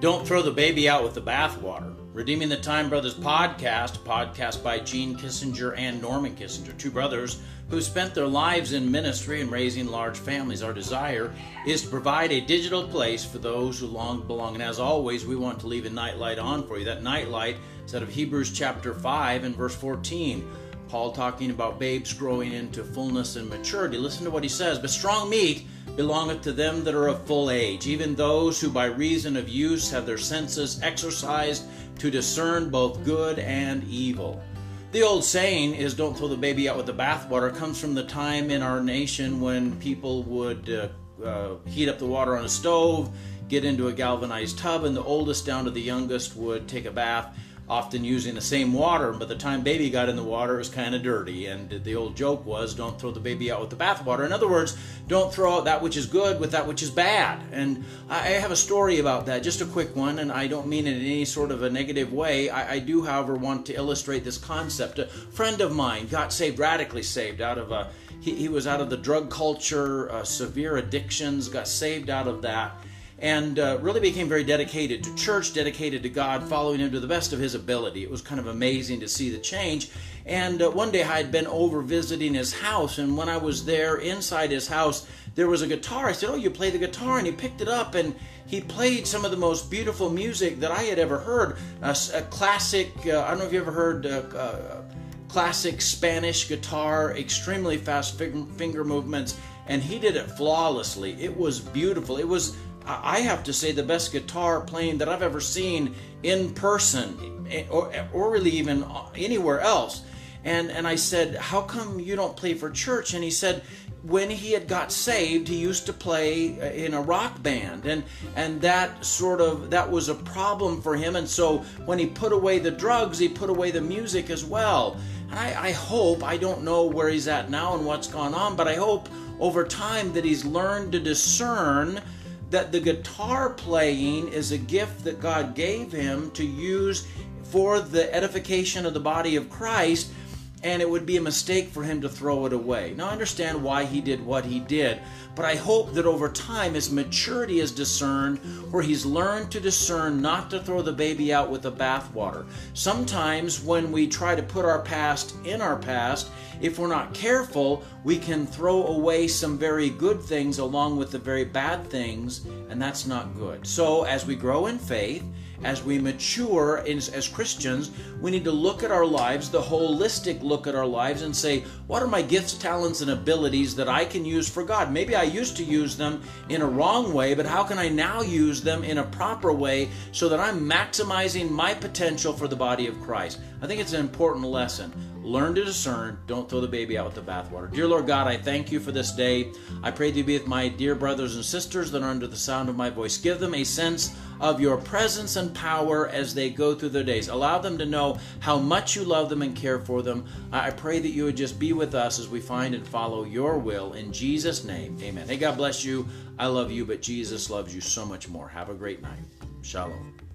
Don't throw the baby out with the bathwater. Redeeming the Time Brothers podcast, podcast by Gene Kissinger and Norman Kissinger, two brothers who spent their lives in ministry and raising large families. Our desire is to provide a digital place for those who long belong. And as always, we want to leave a nightlight on for you. That nightlight is out of Hebrews chapter 5 and verse 14. Paul talking about babes growing into fullness and maturity. Listen to what he says. But strong meat belongeth to them that are of full age, even those who by reason of use have their senses exercised to discern both good and evil. The old saying is don't throw the baby out with the bathwater comes from the time in our nation when people would uh, uh, heat up the water on a stove, get into a galvanized tub, and the oldest down to the youngest would take a bath often using the same water. By the time baby got in the water, it was kind of dirty. And the old joke was, don't throw the baby out with the bathwater. In other words, don't throw out that which is good with that which is bad. And I have a story about that, just a quick one, and I don't mean it in any sort of a negative way. I, I do, however, want to illustrate this concept. A friend of mine got saved, radically saved, out of a he, he was out of the drug culture, uh, severe addictions, got saved out of that and uh, really became very dedicated to church, dedicated to God, following Him to the best of his ability. It was kind of amazing to see the change. And uh, one day I had been over visiting his house, and when I was there inside his house, there was a guitar. I said, Oh, you play the guitar? And he picked it up and he played some of the most beautiful music that I had ever heard. a classic, uh, I don't know if you ever heard uh, uh, classic Spanish guitar, extremely fast finger movements, and he did it flawlessly. It was beautiful. It was I have to say, the best guitar playing that I've ever seen in person, eh, or, or really even anywhere else. And, and I said, How come you don't play for church? And he said, when he had got saved, he used to play uh, in a rock band, and and that sort of that was a problem for him. And so when he put away the drugs, he put away the music as well. And I, I hope I don't know where he's at now and what's gone on, but I hope over time that he's learned to discern that the guitar playing is a gift that God gave him to use for the edification of the body of Christ, and it would be a mistake for him to throw it away. Now, I understand why he did what he did, but I hope that over time his maturity is discerned, where he's learned to discern not to throw the baby out with the bathwater. Sometimes when we try to put our past in our past, if we're not careful, we can throw away some very good things along with the very bad things, and that's not good. So, as we grow in faith, as we mature as, Christians, we need to look at our lives, the holistic look at our lives, and say, what are my gifts, talents, and abilities that I can use for God? Maybe I used to use them in a wrong way, but how can I now use them in a proper way so that I'm maximizing my potential for the body of Christ? I think it's an important lesson. Learn to discern. Don't throw the baby out with the bathwater. Dear Lord God, I thank you for this day. I pray that you be with my dear brothers and sisters that are under the sound of my voice. Give them a sense of your presence and power as they go through their days. Allow them to know how much you love them and care for them. I pray that you would just be with us as we find and follow your will. In Jesus' name, amen. Hey, God bless you. I love you, but Jesus loves you so much more. Have a great night. Shalom.